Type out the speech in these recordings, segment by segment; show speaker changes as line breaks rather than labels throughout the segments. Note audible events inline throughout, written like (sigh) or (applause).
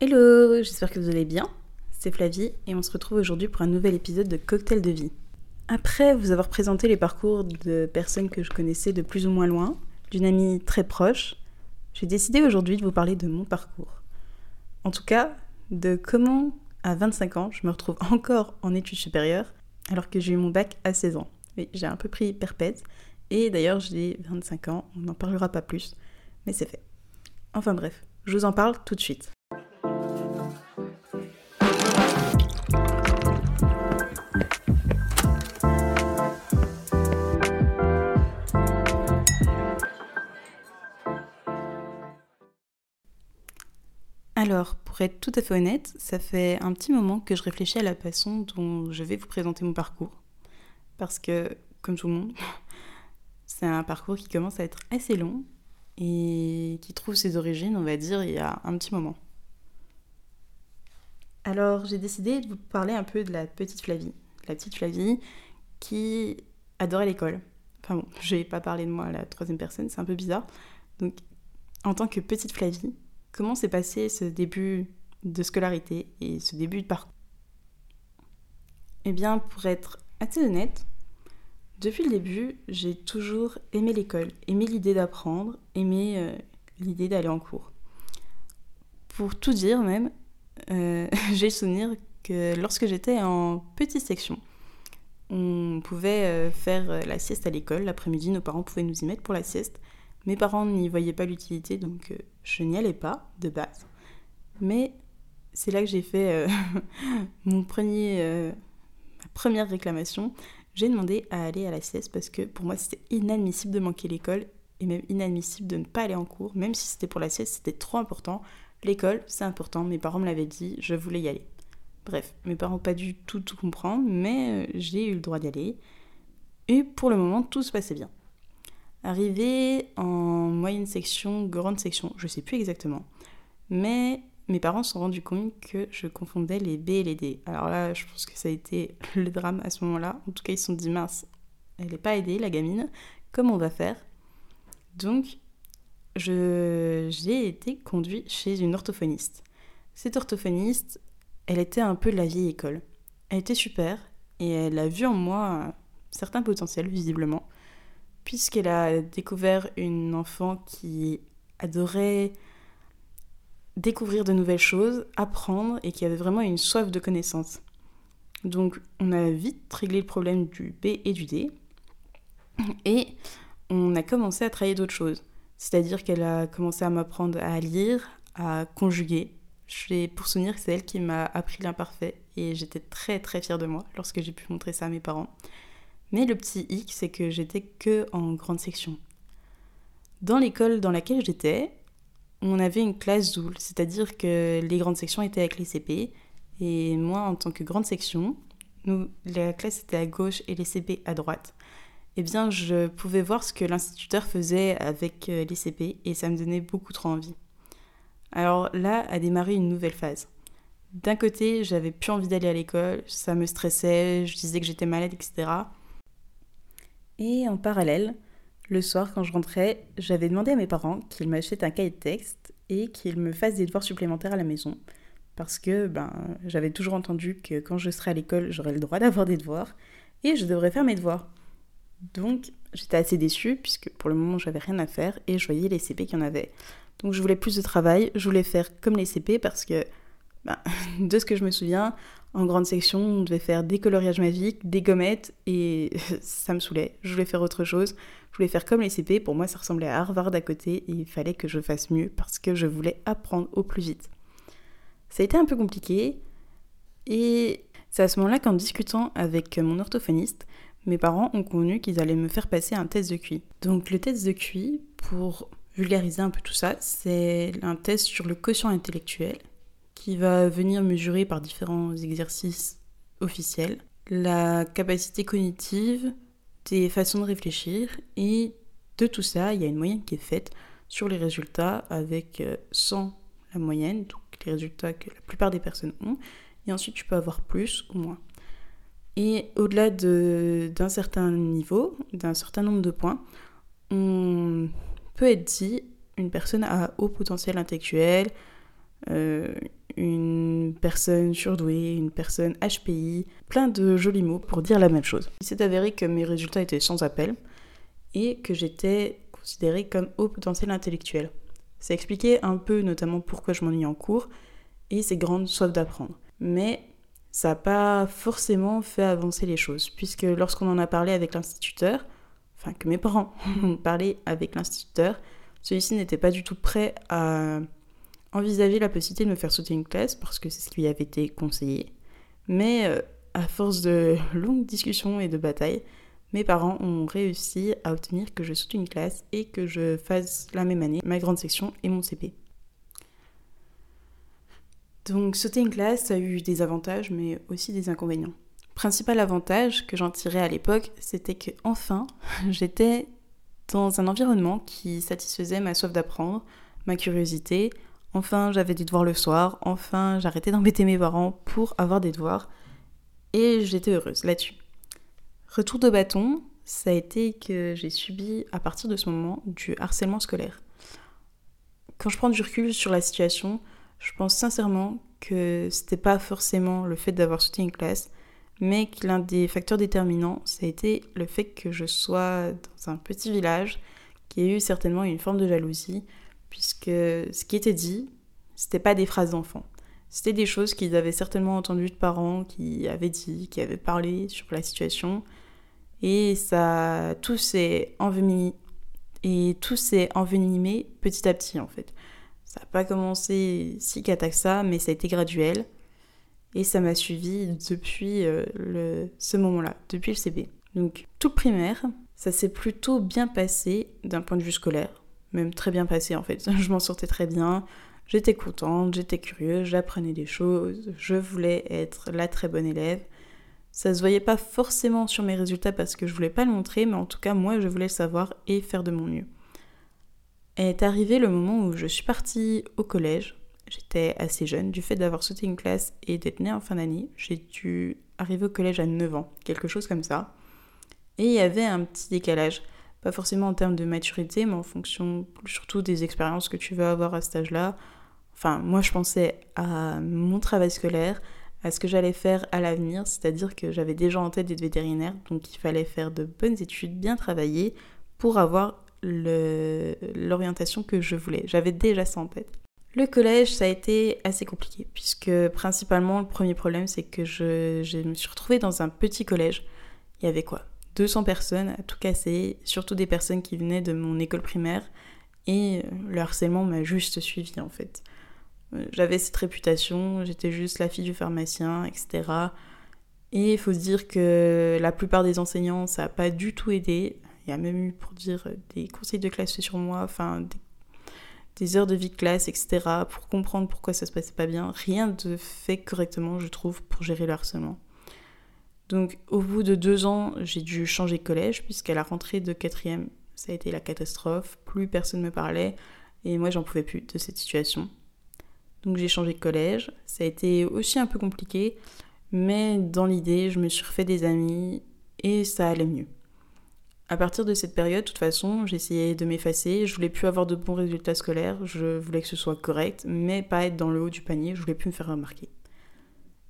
Hello, j'espère que vous allez bien. C'est Flavie et on se retrouve aujourd'hui pour un nouvel épisode de Cocktail de vie. Après vous avoir présenté les parcours de personnes que je connaissais de plus ou moins loin, d'une amie très proche, j'ai décidé aujourd'hui de vous parler de mon parcours. En tout cas, de comment à 25 ans je me retrouve (laughs) encore en études supérieures alors que j'ai eu mon bac à 16 ans. Oui, j'ai un peu pris perpète et d'ailleurs j'ai 25 ans, on n'en parlera pas plus, mais c'est fait. Enfin bref, je vous en parle tout de suite. Alors, pour être tout à fait honnête, ça fait un petit moment que je réfléchis à la façon dont je vais vous présenter mon parcours. Parce que, comme tout le monde, (laughs) c'est un parcours qui commence à être assez long et qui trouve ses origines, on va dire, il y a un petit moment. Alors, j'ai décidé de vous parler un peu de la petite Flavie. La petite Flavie qui adorait l'école. Enfin bon, (laughs) je vais pas parler de moi à la troisième personne, c'est un peu bizarre. Donc, en tant que petite Flavie, Comment s'est passé ce début de scolarité et ce début de parcours Eh bien, pour être assez honnête, depuis le début, j'ai toujours aimé l'école, aimé l'idée d'apprendre, aimé euh, l'idée d'aller en cours. Pour tout dire même, euh, (laughs) j'ai souvenir que lorsque j'étais en petite section, on pouvait euh, faire la sieste à l'école. L'après-midi, nos parents pouvaient nous y mettre pour la sieste. Mes parents n'y voyaient pas l'utilité, donc euh, je n'y allais pas de base. Mais c'est là que j'ai fait euh, (laughs) mon premier, euh, ma première réclamation. J'ai demandé à aller à la sieste parce que pour moi c'était inadmissible de manquer l'école et même inadmissible de ne pas aller en cours, même si c'était pour la sieste, c'était trop important. L'école, c'est important, mes parents me l'avaient dit, je voulais y aller. Bref, mes parents n'ont pas dû tout, tout comprendre, mais j'ai eu le droit d'y aller. Et pour le moment, tout se passait bien. Arrivé en moyenne section, grande section, je sais plus exactement. Mais mes parents se sont rendus compte que je confondais les B et les D. Alors là, je pense que ça a été (laughs) le drame à ce moment-là. En tout cas, ils se sont dit mince, elle n'est pas aidée, la gamine. Comment on va faire? Donc, j'ai été conduit chez une orthophoniste. Cette orthophoniste, elle était un peu de la vieille école. Elle était super et elle a vu en moi un certain potentiel, visiblement puisqu'elle a découvert une enfant qui adorait découvrir de nouvelles choses, apprendre et qui avait vraiment une soif de connaissances. Donc on a vite réglé le problème du B et du D et on a commencé à travailler d'autres choses. C'est-à-dire qu'elle a commencé à m'apprendre à lire, à conjuguer. Je pour souvenir que c'est elle qui m'a appris l'imparfait et j'étais très très fière de moi lorsque j'ai pu montrer ça à mes parents. Mais le petit hic, c'est que j'étais que en grande section. Dans l'école dans laquelle j'étais, on avait une classe zoul, c'est-à-dire que les grandes sections étaient avec les CP, et moi, en tant que grande section, nous, la classe était à gauche et les CP à droite. Eh bien, je pouvais voir ce que l'instituteur faisait avec euh, les CP, et ça me donnait beaucoup trop envie. Alors là a démarré une nouvelle phase. D'un côté, j'avais plus envie d'aller à l'école, ça me stressait, je disais que j'étais malade, etc. Et en parallèle, le soir, quand je rentrais, j'avais demandé à mes parents qu'ils m'achètent un cahier de texte et qu'ils me fassent des devoirs supplémentaires à la maison. Parce que ben, j'avais toujours entendu que quand je serais à l'école, j'aurais le droit d'avoir des devoirs et je devrais faire mes devoirs. Donc j'étais assez déçue puisque pour le moment j'avais rien à faire et je voyais les CP qu'il y en avait. Donc je voulais plus de travail, je voulais faire comme les CP parce que ben, (laughs) de ce que je me souviens, en grande section, on devait faire des coloriages magiques, des gommettes, et (laughs) ça me saoulait. Je voulais faire autre chose. Je voulais faire comme les CP. Pour moi, ça ressemblait à Harvard à côté, et il fallait que je fasse mieux parce que je voulais apprendre au plus vite. Ça a été un peu compliqué, et c'est à ce moment-là qu'en discutant avec mon orthophoniste, mes parents ont convenu qu'ils allaient me faire passer un test de QI. Donc le test de QI, pour vulgariser un peu tout ça, c'est un test sur le quotient intellectuel qui va venir mesurer par différents exercices officiels la capacité cognitive, des façons de réfléchir et de tout ça, il y a une moyenne qui est faite sur les résultats avec 100 euh, la moyenne, donc les résultats que la plupart des personnes ont, et ensuite tu peux avoir plus ou moins. Et au-delà d'un certain niveau, d'un certain nombre de points, on peut être dit une personne a haut potentiel intellectuel, euh, une personne surdouée, une personne HPI, plein de jolis mots pour dire la même chose. Il s'est avéré que mes résultats étaient sans appel et que j'étais considérée comme haut potentiel intellectuel. Ça expliquait un peu notamment pourquoi je m'ennuie en cours et ces grandes soif d'apprendre. Mais ça n'a pas forcément fait avancer les choses, puisque lorsqu'on en a parlé avec l'instituteur, enfin que mes parents (laughs) ont parlé avec l'instituteur, celui-ci n'était pas du tout prêt à envisager la possibilité de me faire sauter une classe, parce que c'est ce qui lui avait été conseillé. Mais euh, à force de (laughs) longues discussions et de batailles, mes parents ont réussi à obtenir que je saute une classe et que je fasse la même année ma grande section et mon CP. Donc sauter une classe a eu des avantages mais aussi des inconvénients. Principal avantage que j'en tirais à l'époque, c'était que enfin (laughs) j'étais dans un environnement qui satisfaisait ma soif d'apprendre, ma curiosité. Enfin, j'avais des devoirs le soir. Enfin, j'arrêtais d'embêter mes parents pour avoir des devoirs. Et j'étais heureuse là-dessus. Retour de bâton, ça a été que j'ai subi à partir de ce moment du harcèlement scolaire. Quand je prends du recul sur la situation, je pense sincèrement que c'était pas forcément le fait d'avoir soutenu une classe, mais que l'un des facteurs déterminants, ça a été le fait que je sois dans un petit village qui a eu certainement une forme de jalousie, puisque ce qui était dit, c'était pas des phrases d'enfants. C'était des choses qu'ils avaient certainement entendues de parents qui avaient dit, qui avaient parlé sur la situation. Et ça, tout s'est envenimé, et tout s'est envenimé petit à petit en fait. Ça n'a pas commencé si cata que ça, mais ça a été graduel. Et ça m'a suivi depuis euh, le, ce moment-là, depuis le CP. Donc tout primaire, ça s'est plutôt bien passé d'un point de vue scolaire. Même très bien passé en fait. (laughs) Je m'en sortais très bien. J'étais contente, j'étais curieuse, j'apprenais des choses, je voulais être la très bonne élève. Ça se voyait pas forcément sur mes résultats parce que je voulais pas le montrer, mais en tout cas moi je voulais le savoir et faire de mon mieux. Est arrivé le moment où je suis partie au collège. J'étais assez jeune, du fait d'avoir sauté une classe et d'être née en fin d'année. J'ai dû arriver au collège à 9 ans, quelque chose comme ça. Et il y avait un petit décalage pas forcément en termes de maturité, mais en fonction surtout des expériences que tu veux avoir à cet âge-là, Enfin, moi, je pensais à mon travail scolaire, à ce que j'allais faire à l'avenir, c'est-à-dire que j'avais déjà en tête d'être vétérinaire, donc il fallait faire de bonnes études, bien travailler pour avoir l'orientation que je voulais. J'avais déjà ça en tête. Le collège, ça a été assez compliqué, puisque principalement, le premier problème, c'est que je, je, me suis retrouvée dans un petit collège. Il y avait quoi? 200 personnes à tout casser, surtout des personnes qui venaient de mon école primaire, et le harcèlement m'a juste suivi en fait. Euh, j'avais cette réputation, j'étais juste la fille du pharmacien, etc. Et il faut se dire que la plupart des enseignants, ça n'a pas du tout aidé. Il y a même eu, pour dire, des conseils de classe sur moi, enfin, des, heures de vie de classe, etc., pour comprendre pourquoi ça se passait pas bien. Rien de fait correctement, je trouve, pour gérer le harcèlement. Donc, au bout de deux ans, j'ai dû changer de collège, puisqu'à la rentrée de quatrième, ça a été la catastrophe. Plus personne ne me parlait, et moi, j'en pouvais plus de cette situation. Donc j'ai changé de collège. Ça a été aussi un peu compliqué, mais dans l'idée, je me suis refait des amis et ça allait mieux. À partir de cette période, de toute façon, j'essayais de m'effacer. Je voulais plus avoir de bons résultats scolaires. Je voulais que ce soit correct, mais pas être dans le haut du panier. Je voulais plus me faire remarquer.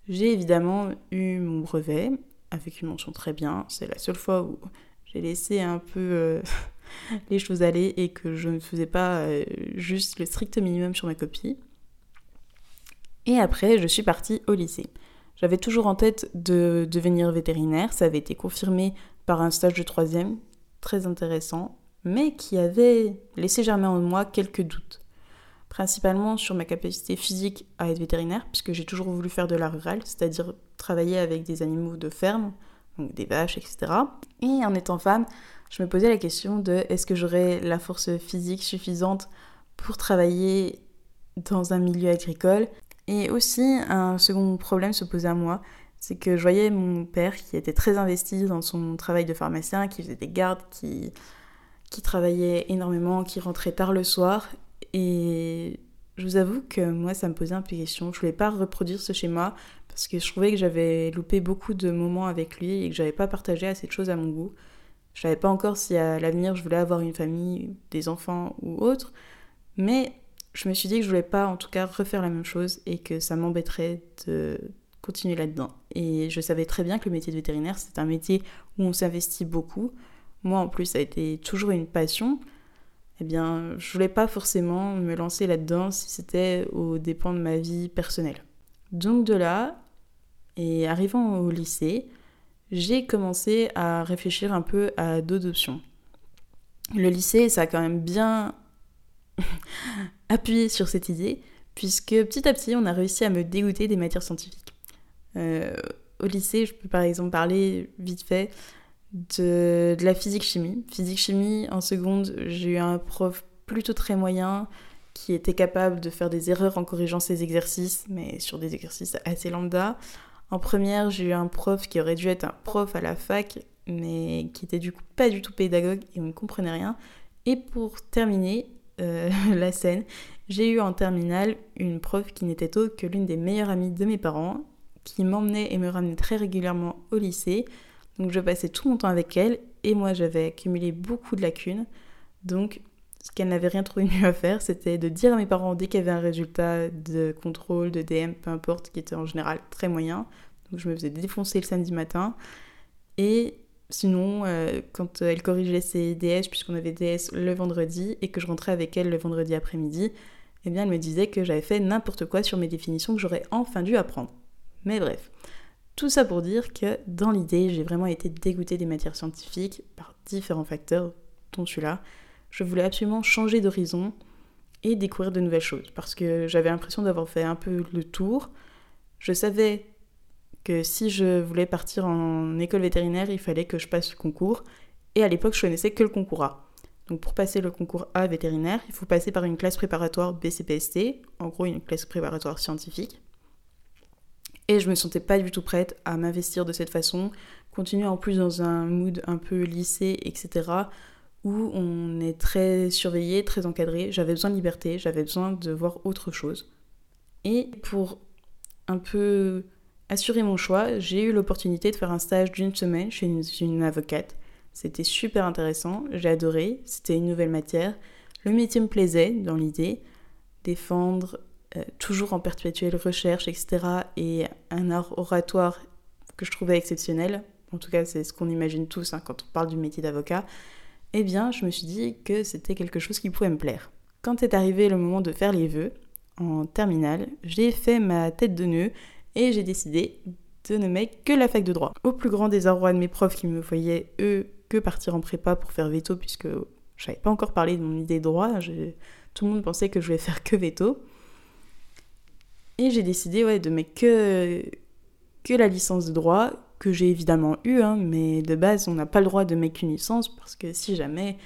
J'ai évidemment eu mon brevet avec une mention très bien. C'est la seule fois où j'ai laissé un peu euh, (laughs) les choses aller et que je ne faisais pas euh, juste le strict minimum sur ma copie. Et après, je suis partie au lycée. J'avais toujours en tête de devenir vétérinaire, ça avait été confirmé par un stage de troisième, très intéressant, mais qui avait laissé germer en moi quelques doutes. Principalement sur ma capacité physique à être vétérinaire, puisque j'ai toujours voulu faire de la rurale, c'est-à-dire travailler avec des animaux de ferme, donc des vaches, etc. Et en étant femme, je me posais la question de est-ce que j'aurais la force physique suffisante pour travailler dans un milieu agricole? Et aussi, un second problème se posait à moi, c'est que je voyais mon père qui était très investi dans son travail de pharmacien, qui faisait des gardes, qui, qui travaillait énormément, qui rentrait tard le soir. Et je vous avoue que moi, ça me posait un peu question. Je voulais pas reproduire ce schéma parce que je trouvais que j'avais loupé beaucoup de moments avec lui et que j'avais pas partagé assez de choses à mon goût. Je savais pas encore si à l'avenir je voulais avoir une famille, des enfants ou autre, mais je me suis dit que je voulais pas en tout cas refaire la même chose et que ça m'embêterait de continuer là-dedans. Et je savais très bien que le métier de vétérinaire, c'est un métier où on s'investit beaucoup. Moi, en plus, ça a été toujours une passion. Eh bien, je voulais pas forcément me lancer là-dedans si c'était au dépend de ma vie personnelle. Donc de là, et arrivant au lycée, j'ai commencé à réfléchir un peu à d'autres options. Le lycée, ça a quand même bien (laughs) appuyé sur cette idée, puisque petit à petit, on a réussi à me dégoûter des matières scientifiques. Euh, au lycée, je peux par exemple parler vite fait de, de la physique-chimie. Physique-chimie, en seconde, j'ai eu un prof plutôt très moyen qui était capable de faire des erreurs en corrigeant ses exercices, mais sur des exercices assez lambda. En première, j'ai eu un prof qui aurait dû être un prof à la fac, mais qui était du coup pas du tout pédagogue et on ne comprenait rien. Et pour terminer euh, (laughs) la scène, j'ai eu en terminale une prof qui n'était autre que l'une des meilleures amies de mes parents, qui m'emmenait et me ramenait très régulièrement au lycée. Donc je passais tout mon temps avec elle et moi j'avais accumulé beaucoup de lacunes. Donc qu'elle n'avait rien trouvé mieux à faire, c'était de dire à mes parents dès qu'il y avait un résultat de contrôle, de DM, peu importe, qui était en général très moyen. Donc je me faisais défoncer le samedi matin. Et sinon, euh, quand elle corrigeait ses DS, puisqu'on avait DS le vendredi, et que je rentrais avec elle le vendredi après-midi, eh bien elle me disait que j'avais fait n'importe quoi sur mes définitions que j'aurais enfin dû apprendre. Mais bref. Tout ça pour dire que dans l'idée, j'ai vraiment été dégoûtée des matières scientifiques par différents facteurs, dont celui-là je voulais absolument changer d'horizon et découvrir de nouvelles choses parce que j'avais l'impression d'avoir fait un peu le tour. Je savais que si je voulais partir en école vétérinaire, il fallait que je passe le concours et à l'époque, je connaissais que le concours A. Donc pour passer le concours A vétérinaire, il faut passer par une classe préparatoire BCPST, en gros une classe préparatoire scientifique. Et je me sentais pas du tout prête à m'investir de cette façon, continuer en plus dans un mood un peu lycée, etc où on est très surveillé, très encadré. J'avais besoin de liberté, j'avais besoin de voir autre chose. Et pour un peu assurer mon choix, j'ai eu l'opportunité de faire un stage d'une semaine chez une, avocate. C'était super intéressant, j'ai adoré, c'était une nouvelle matière. Le métier me plaisait dans l'idée, défendre euh, toujours en perpétuelle recherche, etc. Et un art oratoire que je trouvais exceptionnel. En tout cas, c'est ce qu'on imagine tous hein, quand on parle du métier d'avocat eh bien, je me suis dit que c'était quelque chose qui pouvait me plaire. Quand est arrivé le moment de faire les vœux, en terminale, j'ai fait ma tête de nœud et j'ai décidé de ne mettre que la fac de droit. Au plus grand désarroi de mes profs qui me voyaient, eux, que partir en prépa pour faire veto, puisque je n'avais pas encore parlé de mon idée de droit, tout le monde pensait que je voulais faire que veto. Et j'ai décidé ouais, de mettre que, que la licence de droit, que j'ai évidemment eu, hein, mais de base, on n'a pas le droit de mettre une licence parce que si jamais,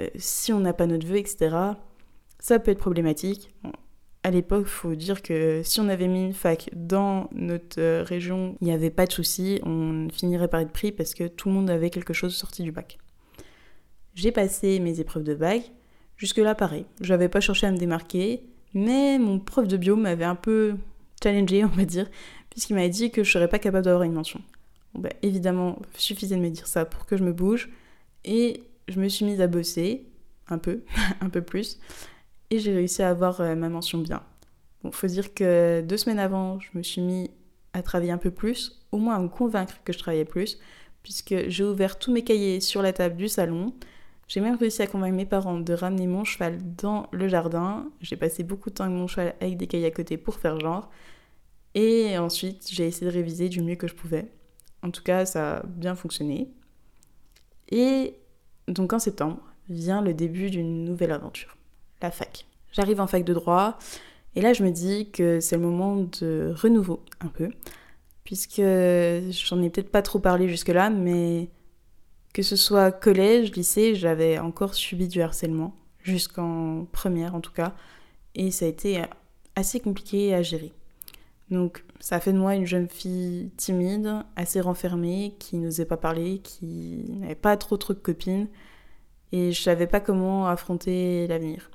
euh, si on n'a pas notre vœu, etc., ça peut être problématique. à l'époque, faut dire que si on avait mis une fac dans notre euh, région, il n'y avait pas de souci, on finirait par être pris parce que tout le monde avait quelque chose sorti du bac. J'ai passé mes épreuves de bac. Jusque-là, pareil. Je n'avais pas cherché à me démarquer, mais mon prof de bio m'avait un peu challengé, (laughs) on va dire, puisqu'il m'avait dit que je serais pas capable d'avoir une mention. Bon, bah, évidemment, suffisait de me dire ça pour que je me bouge. Et je me suis mise à bosser, un peu, (laughs) un peu plus. Et j'ai réussi à avoir euh, ma mention bien. Bon, faut dire que deux semaines avant, je me suis mis à travailler un peu plus, au moins à me convaincre que je travaillais plus, puisque j'ai ouvert tous mes cahiers sur la table du salon. J'ai même réussi à convaincre mes parents de ramener mon cheval dans le jardin. J'ai passé beaucoup de temps avec mon cheval avec des cahiers à côté pour faire genre. Et ensuite, j'ai essayé de réviser du mieux que je pouvais. En tout cas, ça a bien fonctionné. Et donc en septembre vient le début d'une nouvelle aventure, la fac. J'arrive en fac de droit et là je me dis que c'est le moment de renouveau un peu, puisque j'en ai peut-être pas trop parlé jusque-là, mais que ce soit collège, lycée, j'avais encore subi du harcèlement, jusqu'en première en tout cas, et ça a été assez compliqué à gérer. Donc ça a fait de moi une jeune fille timide, assez renfermée, qui n'osait pas parler, qui n'avait pas trop trop de copines, et je savais pas comment affronter l'avenir.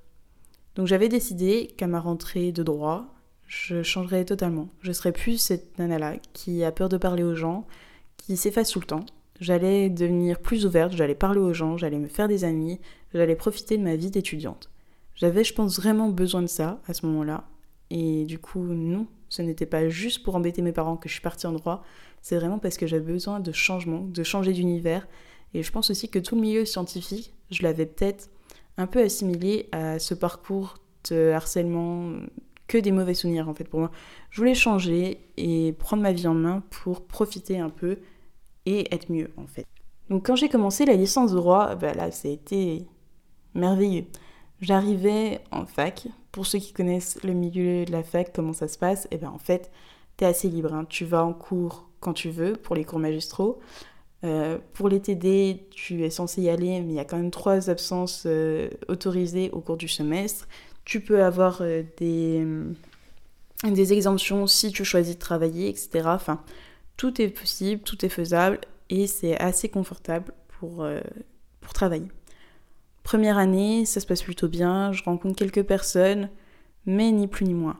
Donc j'avais décidé qu'à ma rentrée de droit, je changerais totalement. Je serais plus cette nana-là qui a peur de parler aux gens, qui s'efface tout le temps. J'allais devenir plus ouverte, j'allais parler aux gens, j'allais me faire des amis, j'allais profiter de ma vie d'étudiante. J'avais, je pense, vraiment besoin de ça à ce moment-là. Et du coup, non, ce n'était pas juste pour embêter mes parents que je suis partie en droit, c'est vraiment parce que j'avais besoin de changement, de changer d'univers. Et je pense aussi que tout le milieu scientifique, je l'avais peut-être un peu assimilé à ce parcours de harcèlement, que des mauvais souvenirs en fait pour moi. Je voulais changer et prendre ma vie en main pour profiter un peu et être mieux en fait. Donc quand j'ai commencé la licence de droit, bah là, ça a été merveilleux. J'arrivais en fac. Pour ceux qui connaissent le milieu de la fac, comment ça se passe, et eh ben en fait, tu es assez libre. Hein. Tu vas en cours quand tu veux pour les cours magistraux. Euh, pour les TD, tu es censé y aller, mais il y a quand même trois absences euh, autorisées au cours du semestre. Tu peux avoir euh, des, des exemptions si tu choisis de travailler, etc. Enfin, tout est possible, tout est faisable et c'est assez confortable pour, pour travailler. Première année, ça se passe plutôt bien, je rencontre quelques personnes, mais ni plus ni moins.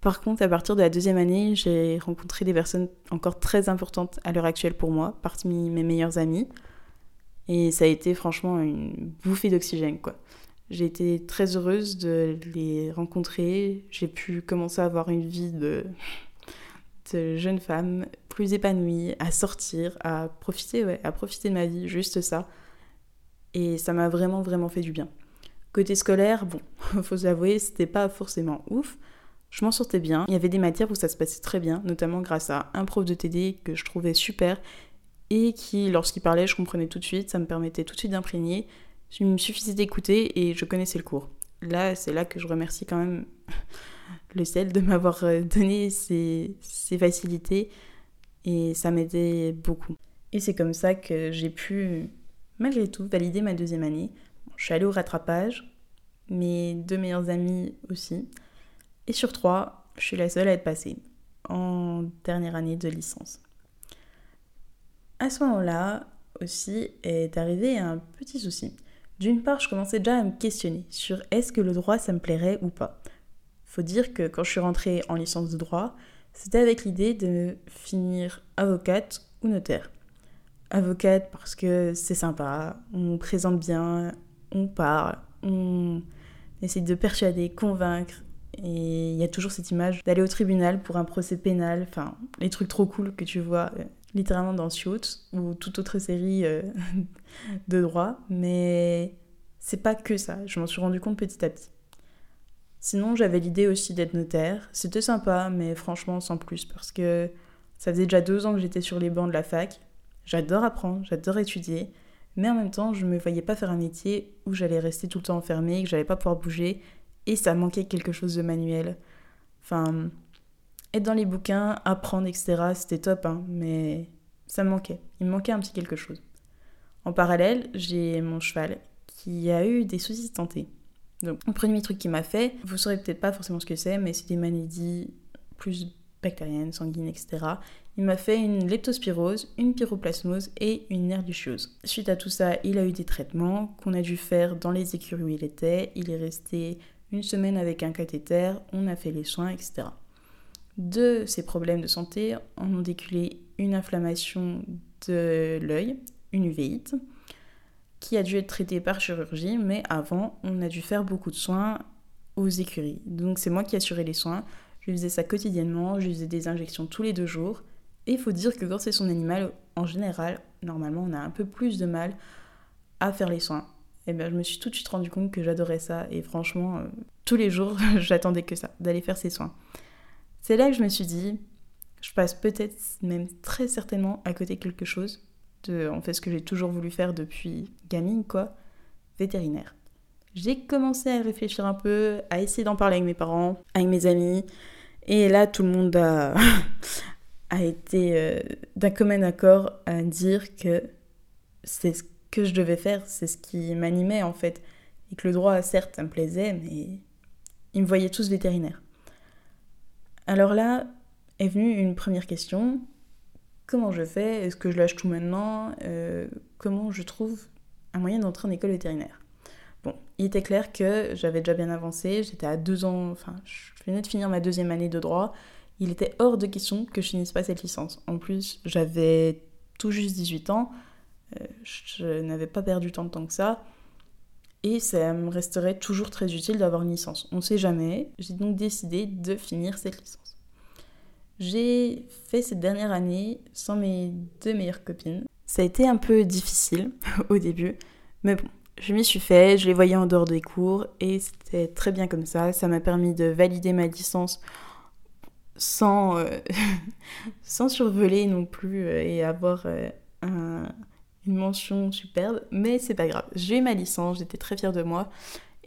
Par contre, à partir de la deuxième année, j'ai rencontré des personnes encore très importantes à l'heure actuelle pour moi, parmi mes meilleurs amis. Et ça a été franchement une bouffée d'oxygène, quoi. J'ai été très heureuse de les rencontrer. J'ai pu commencer à avoir une vie de, de jeune femme plus épanouie, à sortir, à profiter, ouais, à profiter de ma vie, juste ça. Et ça m'a vraiment, vraiment fait du bien. Côté scolaire, bon, (laughs) faut avouer, c'était pas forcément ouf. Je m'en sortais bien. Il y avait des matières où ça se passait très bien, notamment grâce à un prof de TD que je trouvais super et qui, lorsqu'il parlait, je comprenais tout de suite. Ça me permettait tout de suite d'imprégner. Il me suffisait d'écouter et je connaissais le cours. Là, c'est là que je remercie quand même (laughs) le ciel de m'avoir euh, donné ces, ces facilités et ça m'aidait beaucoup. Et c'est comme ça que j'ai pu malgré tout valider ma deuxième année. je suis allée au rattrapage, mes deux meilleurs amis aussi. Et sur trois, je suis la seule à être passée en dernière année de licence. À ce moment-là aussi est arrivé un petit souci. D'une part, je commençais déjà à me questionner sur est-ce que le droit ça me plairait ou pas. Faut dire que quand je suis rentrée en licence de droit, c'était avec l'idée de finir avocate ou notaire avocate parce que c'est sympa, on présente bien, on parle, on essaie de persuader, convaincre. Et il y a toujours cette image d'aller au tribunal pour un procès pénal, enfin, les trucs trop cool que tu vois euh, littéralement dans Suits ou toute autre série euh, (laughs) de droit. Mais c'est pas que ça, je m'en suis rendu compte petit à petit. Sinon, j'avais l'idée aussi d'être notaire. C'était sympa, mais franchement, sans plus, parce que ça faisait déjà deux ans que j'étais sur les bancs de la fac. J'adore apprendre, j'adore étudier, mais en même temps, je ne me voyais pas faire un métier où j'allais rester tout le temps enfermée, que j'allais pas pouvoir bouger, et ça manquait quelque chose de manuel. Enfin, être dans les bouquins, apprendre, etc., c'était top, hein, mais ça me manquait. Il me manquait un petit quelque chose. En parallèle, j'ai mon cheval qui a eu des soucis de santé. Donc, le premier truc qu'il m'a fait, vous saurez peut-être pas forcément ce que c'est, mais c'est des maladies plus bactérienne, sanguine, etc. Il m'a fait une leptospirose, une pyroplasmose et une nerduchiose. Suite à tout ça, il a eu des traitements qu'on a dû faire dans les écuries où il était. Il est resté une semaine avec un cathéter, on a fait les soins, etc. De ces problèmes de santé en ont déculé une inflammation de l'œil, une uvéite, qui a dû être traitée par chirurgie, mais avant, on a dû faire beaucoup de soins aux écuries. Donc c'est moi qui assurais les soins. Je faisais ça quotidiennement, je faisais des injections tous les deux jours. Et il faut dire que quand c'est son animal, en général, normalement, on a un peu plus de mal à faire les soins. Et bien, je me suis tout de suite rendu compte que j'adorais ça. Et franchement, euh, tous les jours, (laughs) j'attendais que ça, d'aller faire ses soins. C'est là que je me suis dit, je passe peut-être, même très certainement, à côté quelque chose. De, en fait, ce que j'ai toujours voulu faire depuis gamine, quoi. Vétérinaire. J'ai commencé à réfléchir un peu, à essayer d'en parler avec mes parents, avec mes amis. Et là, tout le monde a, (laughs) a été euh, d'un commun accord à dire que c'est ce que je devais faire, c'est ce qui m'animait en fait. Et que le droit, certes, ça me plaisait, mais ils me voyaient tous vétérinaires. Alors là est venue une première question. Comment je fais? Est-ce que je lâche tout maintenant? Euh, Comment je trouve un moyen d'entrer en école vétérinaire? Bon, il était clair que j'avais déjà bien avancé, j'étais à deux ans, enfin, je venais de finir ma deuxième année de droit. Il était hors de question que je finisse pas cette licence. En plus, j'avais tout juste 18 ans, euh, je n'avais pas perdu tant de temps que ça. et ça me resterait toujours très utile d'avoir une licence. On ne sait jamais. J'ai donc décidé de finir cette licence. J'ai fait cette dernière année sans mes deux meilleures copines. Ça a été un peu difficile (laughs) au début, mais bon, je m'y suis fait, je les voyais en dehors des cours et c'était très bien comme ça. Ça m'a permis de valider ma licence sans, euh, (laughs) sans survoler non plus euh, et avoir euh, une mention superbe, mais c'est pas grave. J'ai ma licence, j'étais très fière de moi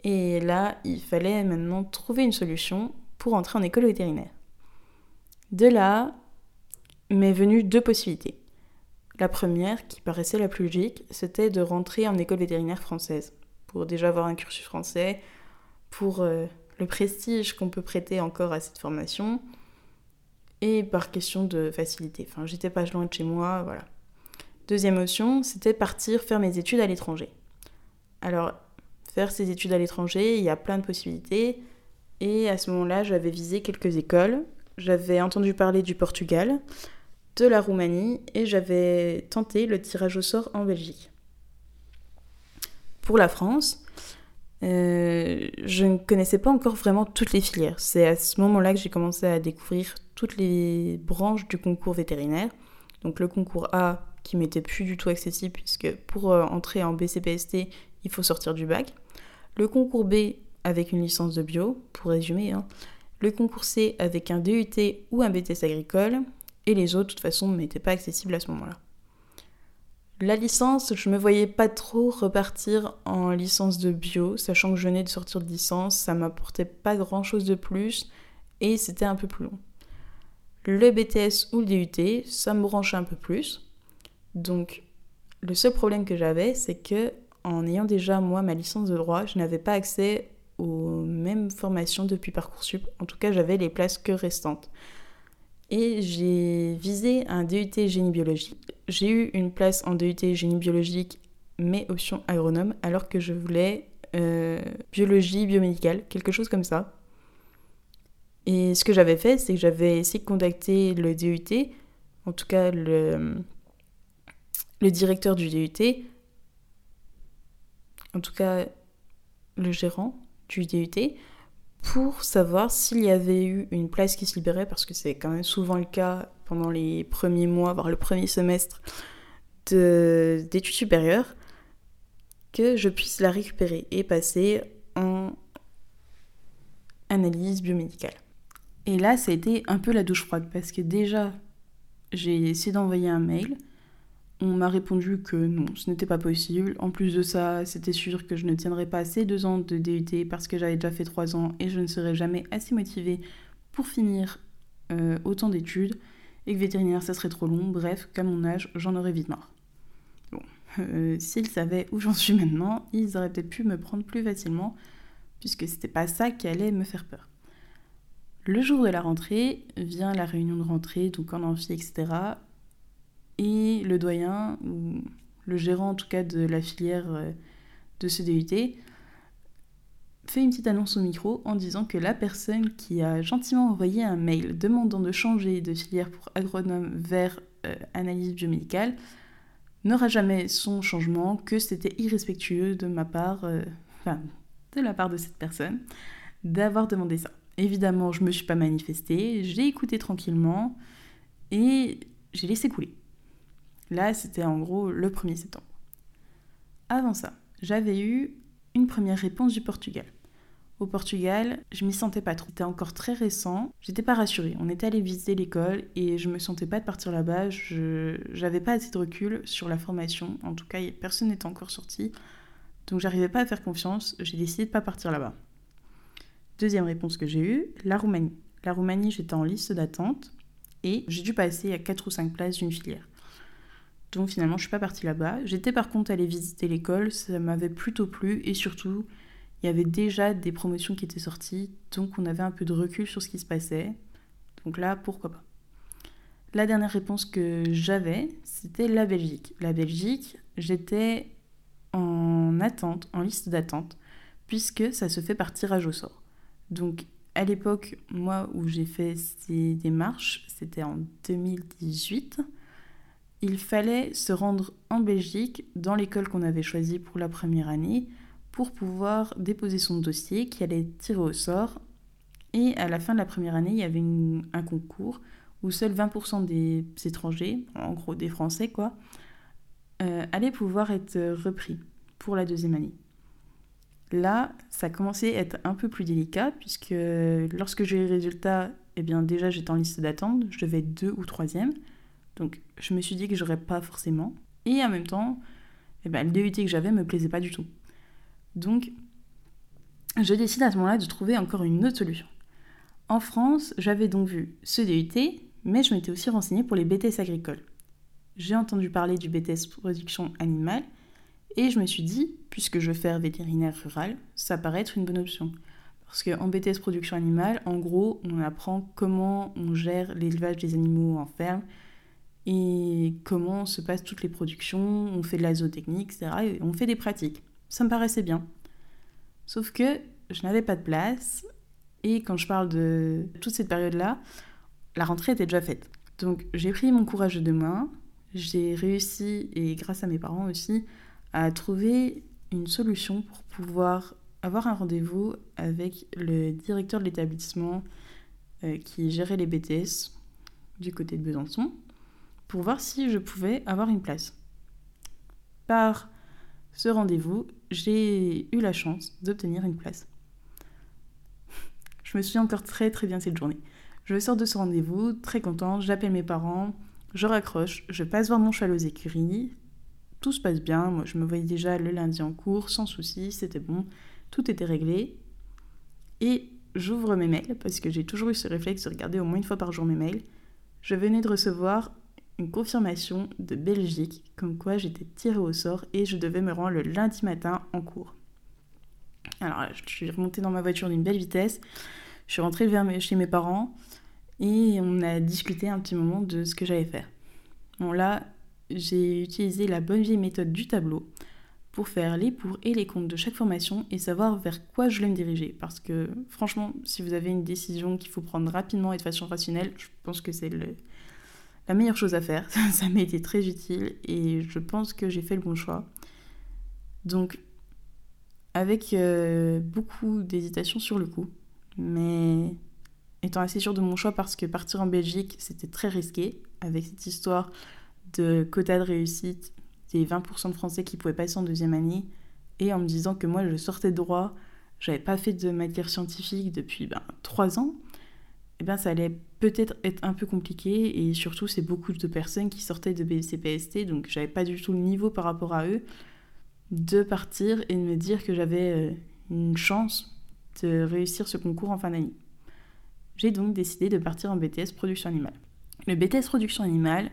et là, il fallait maintenant trouver une solution pour entrer en école vétérinaire. De là m'est venue deux possibilités. La première, qui paraissait la plus logique, c'était de rentrer en école vétérinaire française, pour déjà avoir un cursus français, pour le prestige qu'on peut prêter encore à cette formation, et par question de facilité. Enfin, j'étais pas loin de chez moi, voilà. Deuxième option, c'était partir faire mes études à l'étranger. Alors, faire ces études à l'étranger, il y a plein de possibilités, et à ce moment-là, j'avais visé quelques écoles. J'avais entendu parler du Portugal, de la Roumanie et j'avais tenté le tirage au sort en Belgique. Pour la France, euh, je ne connaissais pas encore vraiment toutes les filières. C'est à ce moment-là que j'ai commencé à découvrir toutes les branches du concours vétérinaire. Donc le concours A qui m'était plus du tout accessible puisque pour euh, entrer en BCPST, il faut sortir du bac. Le concours B avec une licence de bio, pour résumer. Hein. Le concours C avec un DUT ou un BTS agricole et les autres, de toute façon, ne m'étaient pas accessibles à ce moment-là. La licence, je me voyais pas trop repartir en licence de bio, sachant que je venais de sortir de licence, ça m'apportait pas grand chose de plus et c'était un peu plus long. Le BTS ou le DUT, ça me branchait un peu plus. Donc, le seul problème que j'avais, c'est que en ayant déjà moi ma licence de droit, je n'avais pas accès aux mêmes formations depuis Parcoursup. En tout cas, j'avais les places que restantes et j'ai visé un DUT génie biologique. J'ai eu une place en DUT génie biologique, mais option agronome, alors que je voulais euh, biologie biomédicale, quelque chose comme ça. Et ce que j'avais fait, c'est que j'avais essayé de contacter le DUT, en tout cas le, le directeur du DUT, en tout cas le gérant du DUT, pour savoir s'il y avait eu une place qui se libérait, parce que c'est quand même souvent le cas pendant les premiers mois, voire le premier semestre d'études supérieures, que je puisse la récupérer et passer en analyse biomédicale. Et là, ça a été un peu la douche froide, parce que déjà, j'ai essayé d'envoyer un mail on m'a répondu que non, ce n'était pas possible. En plus de ça, c'était sûr que je ne tiendrais pas ces deux ans de DUT parce que j'avais déjà fait trois ans et je ne serais jamais assez motivée pour finir euh, autant d'études et que vétérinaire ça serait trop long. Bref, qu'à mon âge, j'en aurais vite marre. Bon, euh, s'ils savaient où j'en suis maintenant, ils auraient peut-être pu me prendre plus facilement puisque c'était pas ça qui allait me faire peur. Le jour de la rentrée vient la réunion de rentrée, donc en amphi, etc. Et le doyen, ou le gérant en tout cas de la filière euh, de ce DUT, fait une petite annonce au micro en disant que la personne qui a gentiment envoyé un mail demandant de changer de filière pour agronome vers euh, analyse biomédicale n'aura jamais son changement, que c'était irrespectueux de ma part, euh, enfin de la part de cette personne, d'avoir demandé ça. Évidemment, je me suis pas manifestée, j'ai écouté tranquillement et j'ai laissé couler. Là, c'était en gros le 1er septembre. Avant ça, j'avais eu une première réponse du Portugal. Au Portugal, je m'y sentais pas trop. C'était encore très récent. J'étais pas rassurée. On était allé visiter l'école et je me sentais pas de partir là-bas. Je j'avais pas assez de recul sur la formation. En tout cas, personne n'était encore sorti. Donc j'arrivais pas à faire confiance. J'ai décidé de pas partir là-bas. Deuxième réponse que j'ai eue, la Roumanie. La Roumanie, j'étais en liste d'attente et j'ai dû passer à 4 ou 5 places d'une filière. Donc finalement, je suis pas partie là-bas. J'étais par contre allée visiter l'école, ça m'avait plutôt plu et surtout, il y avait déjà des promotions qui étaient sorties, donc on avait un peu de recul sur ce qui se passait. Donc là, pourquoi pas. La dernière réponse que j'avais, c'était la Belgique. La Belgique, j'étais en attente, en liste d'attente, puisque ça se fait par tirage au sort. Donc à l'époque, moi où j'ai fait ces démarches, c'était en 2018 il fallait se rendre en Belgique, dans l'école qu'on avait choisie pour la première année, pour pouvoir déposer son dossier qui allait tirer au sort. Et à la fin de la première année, il y avait un concours où seuls 20% des étrangers, en gros des Français quoi, euh, allaient pouvoir être repris pour la deuxième année. Là, ça commençait à être un peu plus délicat puisque lorsque j'ai eu les résultats, eh bien déjà j'étais en liste d'attente, je devais être deux ou troisième. Donc je me suis dit que j'aurais pas forcément. Et en même temps, eh ben, le DUT que j'avais me plaisait pas du tout. Donc je décide à ce moment-là de trouver encore une autre solution. En France, j'avais donc vu ce DUT, mais je m'étais aussi renseignée pour les BTS agricoles. J'ai entendu parler du BTS production animale et je me suis dit, puisque je veux faire vétérinaire rural, ça paraît être une bonne option. Parce qu'en BTS production animale, en gros, on apprend comment on gère l'élevage des animaux en ferme et comment se passent toutes les productions, on fait de la zootechnique, etc. Et on fait des pratiques. Ça me paraissait bien. Sauf que je n'avais pas de place et quand je parle de toute cette période-là, la rentrée était déjà faite. Donc j'ai pris mon courage de main, j'ai réussi, et grâce à mes parents aussi, à trouver une solution pour pouvoir avoir un rendez-vous avec le directeur de l'établissement euh, qui gérait les BTS du côté de Besançon pour voir si je pouvais avoir une place. Par ce rendez-vous, j'ai eu la chance d'obtenir une place. Je me souviens encore très très bien cette journée. Je sors de ce rendez-vous, très contente, j'appelle mes parents, je raccroche, je passe voir mon cheval aux écuries, tout se passe bien, moi je me voyais déjà le lundi en cours, sans souci, c'était bon, tout était réglé. Et j'ouvre mes mails, parce que j'ai toujours eu ce réflexe de regarder au moins une fois par jour mes mails. Je venais de recevoir une confirmation de Belgique, comme quoi j'étais tirée au sort et je devais me rendre le lundi matin en cours. Alors je suis remontée dans ma voiture d'une belle vitesse, je suis rentrée vers chez mes parents, et on a discuté un petit moment de ce que j'allais faire. Bon là, j'ai utilisé la bonne vieille méthode du tableau pour faire les pour et les contre de chaque formation et savoir vers quoi je voulais me diriger. Parce que franchement, si vous avez une décision qu'il faut prendre rapidement et de façon rationnelle, je pense que c'est la meilleure chose à faire. (laughs) Ça m'a été très utile et je pense que j'ai fait le bon choix. Donc, avec euh, beaucoup d'hésitation sur le coup, mais étant assez sûre de mon choix parce que partir en Belgique, c'était très risqué, avec cette histoire de quota de réussite des 20% de Français qui pouvaient passer en deuxième année, et en me disant que moi, je sortais de droit, j'avais pas fait de matière scientifique depuis ben, 3 ans, et eh ben ça allait peut-être être un peu compliqué, et surtout, c'est beaucoup de personnes qui sortaient de BCPST, donc j'avais pas du tout le niveau par rapport à eux, de partir et de me dire que j'avais euh, une chance de réussir ce concours en fin d'année. J'ai donc décidé de partir en BTS production animale. Le BTS production animale,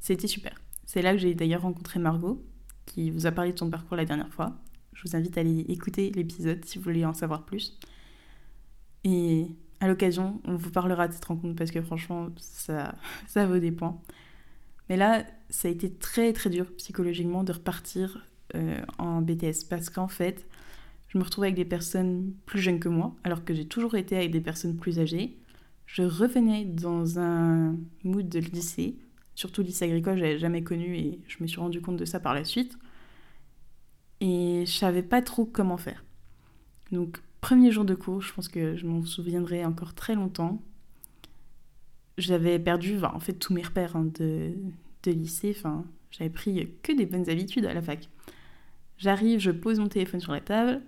c'était super. C'est là que j'ai d'ailleurs rencontré Margot, qui vous a parlé de son parcours la dernière fois. Je vous invite à aller écouter l'épisode si vous voulez en savoir plus. Et à l'occasion, on vous parlera de cette rencontre parce que franchement, ça, (laughs) ça vaut des points. Mais là, ça a été très très dur psychologiquement de repartir euh, en BTS parce qu'en fait, je me retrouvais avec des personnes plus jeunes que moi, alors que j'ai toujours été avec des personnes plus âgées je revenais dans un mood de lycée, surtout lycée agricole, j'avais jamais connu et je me suis rendu compte de ça par la suite. Et je savais pas trop comment faire. Donc, premier jour de cours, je pense que je m'en souviendrai encore très longtemps. J'avais perdu en fait tous mes repères hein, de, de, lycée. Enfin, j'avais pris que des bonnes habitudes à la fac. J'arrive, je pose mon téléphone sur la table.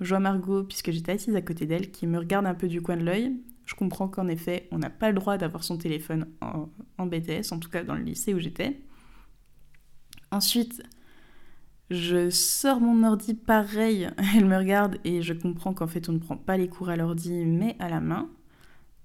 Je vois Margot, puisque j'étais assise à côté d'elle, qui me regarde un peu du coin de l'œil je comprends qu'en effet, on n'a pas le droit d'avoir son téléphone en, BTS, en tout cas dans le lycée où j'étais. Ensuite, je sors mon ordi pareil, (laughs) elle me regarde et je comprends qu'en fait on ne prend pas les cours à l'ordi mais à la main.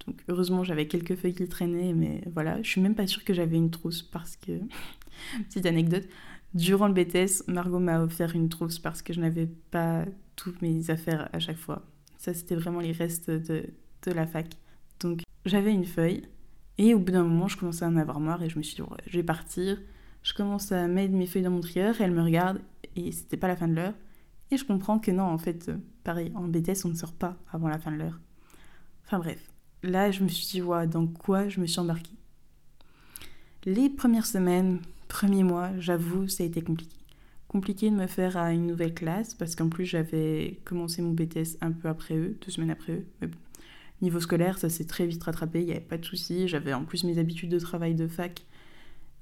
Donc heureusement j'avais quelques feuilles qui traînaient mais voilà, je suis même pas sûre que j'avais une trousse parce que... (laughs) Petite anecdote, durant le BTS, Margot m'a offert une trousse parce que je n'avais pas toutes mes affaires à chaque fois. Ça c'était vraiment les restes de, de la fac. Donc j'avais une feuille et au bout d'un moment je commençais à en avoir marre et je me suis dit je vais partir. Je commence à mettre mes feuilles dans mon trieur et elle me regarde et c'était pas la fin de l'heure. Et je comprends que non, en fait, euh, pareil, en BTS on ne sort pas avant la fin de l'heure. Enfin bref, là je me suis dit ouais, dans quoi je me suis embarquée? Les premières semaines, premiers mois, j'avoue, ça a été compliqué. compliqué de me faire à une nouvelle classe parce qu'en plus j'avais commencé mon BTS un peu après eux, deux semaines après eux. Mais bon, niveau scolaire, ça s'est très vite rattrapé, il n'y avait pas de souci. J'avais en plus mes habitudes de travail de fac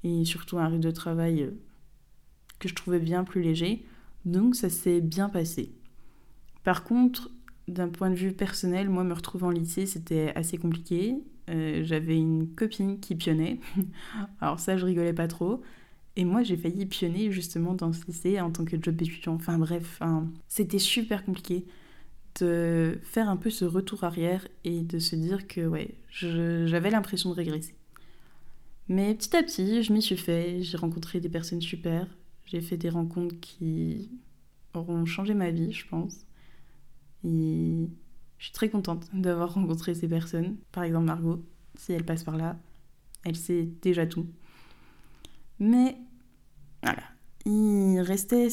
et surtout un rythme de travail euh, que je trouvais bien plus léger. Donc ça s'est bien passé. Par contre, d'un point de vue personnel, moi me retrouver en lycée, c'était assez compliqué. Euh, j'avais une copine qui pionnait. (laughs) Alors ça, je rigolais pas trop. Et moi, j'ai failli pionner justement dans ce lycée en tant que job étudiant. Enfin bref, c'était super compliqué de faire un peu ce retour arrière et de se dire que ouais, j'avais l'impression de régresser. Mais petit à petit, je m'y suis fait. J'ai rencontré des personnes super. J'ai fait des rencontres qui auront changé ma vie, je pense. Et je suis très contente d'avoir rencontré ces personnes. Par exemple, Margot, si elle passe par là, elle sait déjà tout. Mais voilà, il restait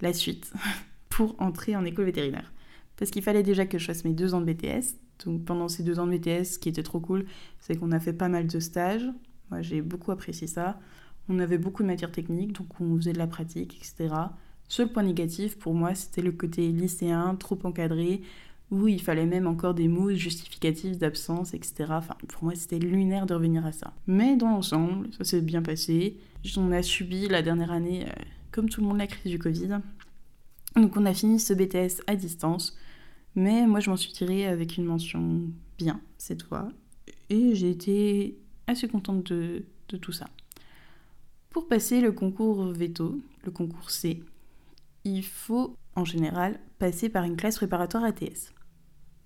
la suite (laughs) pour entrer en école vétérinaire. Parce qu'il fallait déjà que je fasse mes deux ans de BTS. Donc pendant ces deux ans de BTS, ce qui était trop cool, c'est qu'on a fait pas mal de stages. Moi, j'ai beaucoup apprécié ça. On avait beaucoup de matières techniques, donc on faisait de la pratique, etc. Seul point négatif pour moi, c'était le côté lycéen, trop encadré, où il fallait même encore des mots justificatifs d'absence, etc. Enfin, pour moi, c'était lunaire de revenir à ça. Mais dans l'ensemble, ça s'est bien passé. On a subi la dernière année, euh, comme tout le monde, la crise du Covid. Donc on a fini ce BTS à distance. Mais moi, je m'en suis tirée avec une mention bien cette fois. Et j'ai été assez contente de, tout ça. Pour passer le concours veto, le concours C, il faut en général passer par une classe préparatoire ATS.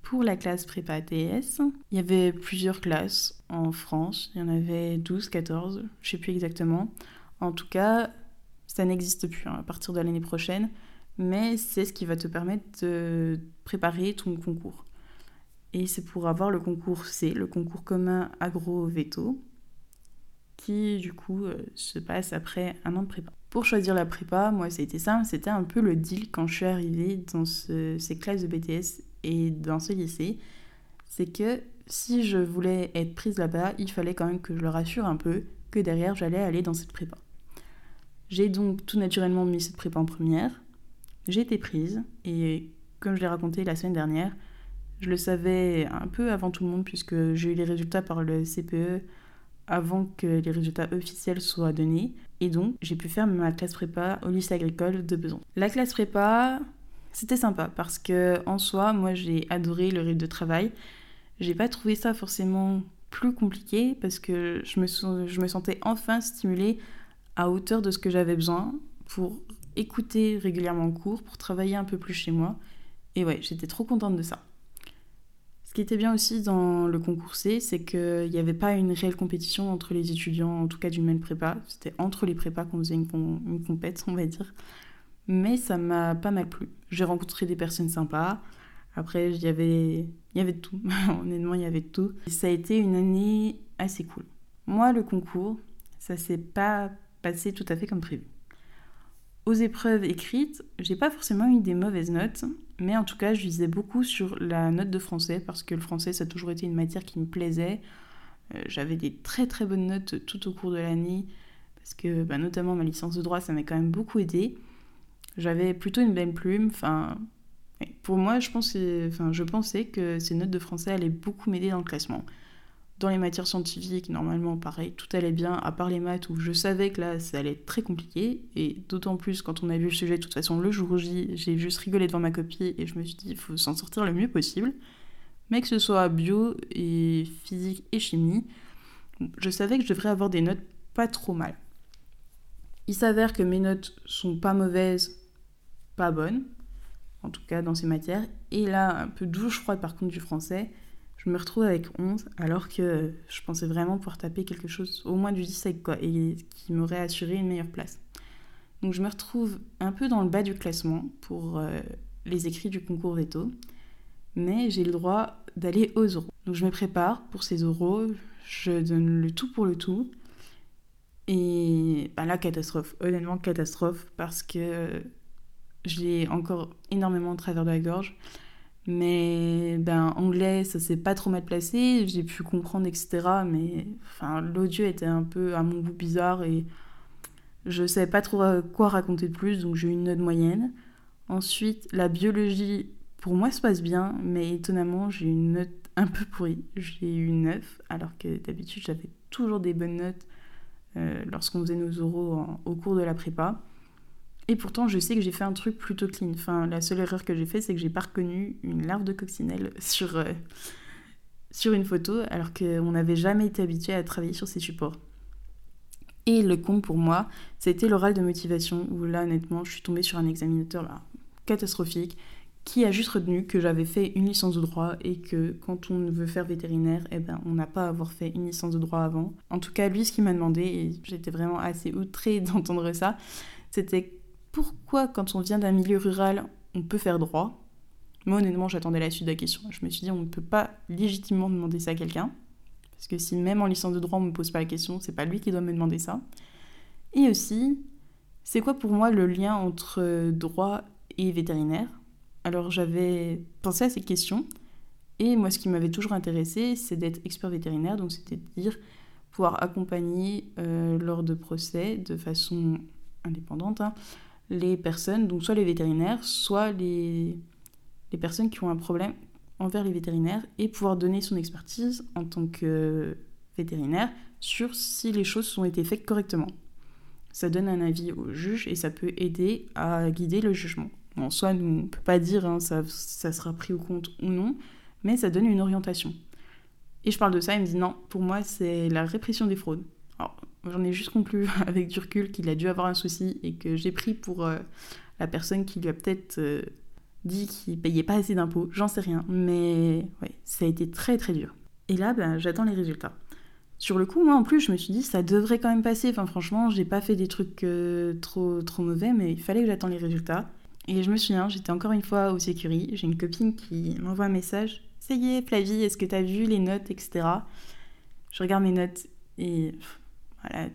Pour la classe prépa ATS, il y avait plusieurs classes en France, il y en avait 12, 14, je sais plus exactement. En tout cas, ça n'existe plus hein, à partir de l'année prochaine, mais c'est ce qui va te permettre de préparer ton concours. Et c'est pour avoir le concours C, le concours commun agro-veto, qui du coup euh, se passe après un an de prépa. Pour choisir la prépa, moi ça simple, c'était un peu le deal quand je suis arrivée dans ces classes de BTS et dans ce lycée, c'est que si je voulais être prise là-bas, il fallait quand même que je leur assure un peu que derrière j'allais aller dans cette prépa. J'ai donc tout naturellement mis cette prépa en première, j'ai été prise et comme je l'ai raconté la semaine dernière, je le savais un peu avant tout le monde puisque j'ai eu les résultats par le CPE avant que les résultats officiels soient donnés. Et donc, j'ai pu faire ma classe prépa au lycée agricole de Besançon. La classe prépa, c'était sympa parce que en soi, moi, j'ai adoré le rythme de travail. J'ai pas trouvé ça forcément plus compliqué parce que je me, je me sentais enfin stimulée à hauteur de ce que j'avais besoin pour écouter régulièrement le cours, pour travailler un peu plus chez moi. Et ouais, j'étais trop contente de ça. Ce qui était bien aussi dans le concours C, c'est qu'il n'y avait pas une réelle compétition entre les étudiants, en tout cas du même prépa. C'était entre les prépas qu'on faisait une, une compète, on va dire. Mais ça m'a pas mal plu. J'ai rencontré des personnes sympas. Après, il y avait, il y avait de tout. (laughs) Honnêtement, il y avait de tout. Et ça a été une année assez cool. Moi, le concours, ça s'est pas passé tout à fait comme prévu. Aux épreuves écrites, j'ai pas forcément eu des mauvaises notes, mais en tout cas, je visais beaucoup sur la note de français parce que le français, ça a toujours été une matière qui me plaisait. Euh, j'avais des très très bonnes notes tout au cours de l'année parce que bah, notamment ma licence de droit, ça m'a quand même beaucoup aidé. J'avais plutôt une belle plume. Enfin, pour moi, je, enfin, je pensais que ces notes de français allaient beaucoup m'aider dans le classement. Dans les matières scientifiques, normalement, pareil, tout allait bien, à part les maths où je savais que là, ça allait être très compliqué. Et d'autant plus quand on a vu le sujet, de toute façon, le jour J, j'ai juste rigolé devant ma copie et je me suis dit, il faut s'en sortir le mieux possible. Mais que ce soit bio et physique et chimie, je savais que je devrais avoir des notes pas trop mal. Il s'avère que mes notes sont pas mauvaises, pas bonnes, en tout cas dans ces matières. Et là, un peu douche froide par contre du français je me retrouve avec 11 alors que je pensais vraiment pouvoir taper quelque chose au moins du 17 quoi et qui m'aurait assuré une meilleure place. Donc je me retrouve un peu dans le bas du classement pour euh, les écrits du concours veto, mais j'ai le droit d'aller aux euros. Donc je me prépare pour ces euros, je donne le tout pour le tout. Et bah là, catastrophe, honnêtement catastrophe, parce que j'ai encore énormément de travers de la gorge. Mais ben, anglais, ça s'est pas trop mal placé, j'ai pu comprendre, etc. Mais enfin, l'audio était un peu à mon goût bizarre et Je savais pas trop euh, quoi raconter de plus, donc j'ai eu une note moyenne. Ensuite, la biologie, pour moi, se passe bien, mais étonnamment, j'ai eu une note un peu pourrie. J'ai eu 9, alors que d'habitude, j'avais toujours des bonnes notes euh, lorsqu'on faisait nos oraux au cours de la prépa. Et pourtant, je sais que j'ai fait un truc plutôt clean. Enfin, la seule erreur que j'ai fait, c'est que j'ai pas reconnu une larve de coccinelle (laughs) sur, euh, sur une photo, alors qu'on n'avait jamais été habitué à travailler sur ces supports. Et le con pour moi, c'était l'oral de motivation, où là, honnêtement, je suis tombée sur un examinateur catastrophique, qui a juste retenu que j'avais fait une licence de droit et que quand on veut faire vétérinaire, eh ben, on n'a pas à avoir fait une licence de droit avant. En tout cas, lui, ce qu'il m'a demandé, et j'étais vraiment assez outrée (laughs) d'entendre ça, c'était pourquoi, quand on vient d'un milieu rural, on peut faire droit? Moi, honnêtement, j'attendais la suite de la question. Je me suis dit, on ne peut pas légitimement demander ça à quelqu'un. Parce que si même en licence de droit, on ne me pose pas la question, c'est pas lui qui doit me demander ça. Et aussi, c'est quoi pour moi le lien entre droit et vétérinaire? Alors, j'avais pensé à ces questions. Et moi, ce qui m'avait toujours intéressé, c'est d'être expert vétérinaire, donc c'est-à-dire pouvoir accompagner euh, lors de procès de façon indépendante hein, les personnes, donc soit les vétérinaires, soit les, les personnes qui ont un problème envers les vétérinaires et pouvoir donner son expertise en tant que vétérinaire sur si les choses ont été faites correctement. Ça donne un avis au juge et ça peut aider à guider le jugement. En soi, on ne peut pas dire hein, ça, ça sera pris au compte ou non, mais ça donne une orientation. Et je parle de ça, il me dit non, pour moi, c'est la répression des fraudes. J'en ai juste conclu (laughs) avec du recul qu'il a dû avoir un souci et que j'ai pris pour euh, la personne qui lui a peut-être euh, dit qu'il payait pas assez d'impôts, j'en sais rien. Mais ouais, ça a été très très dur. Et là, ben, j'attends les résultats. Sur le coup, moi en plus, je me suis dit, ça devrait quand même passer. Enfin, franchement, j'ai pas fait des trucs euh, trop, trop mauvais, mais il fallait que j'attende les résultats. Et je me souviens, j'étais encore une fois au Sécurité. J'ai une copine qui m'envoie un message. Ça y est, Flavie, est-ce que t'as vu les notes, etc. Je regarde mes notes et voilà,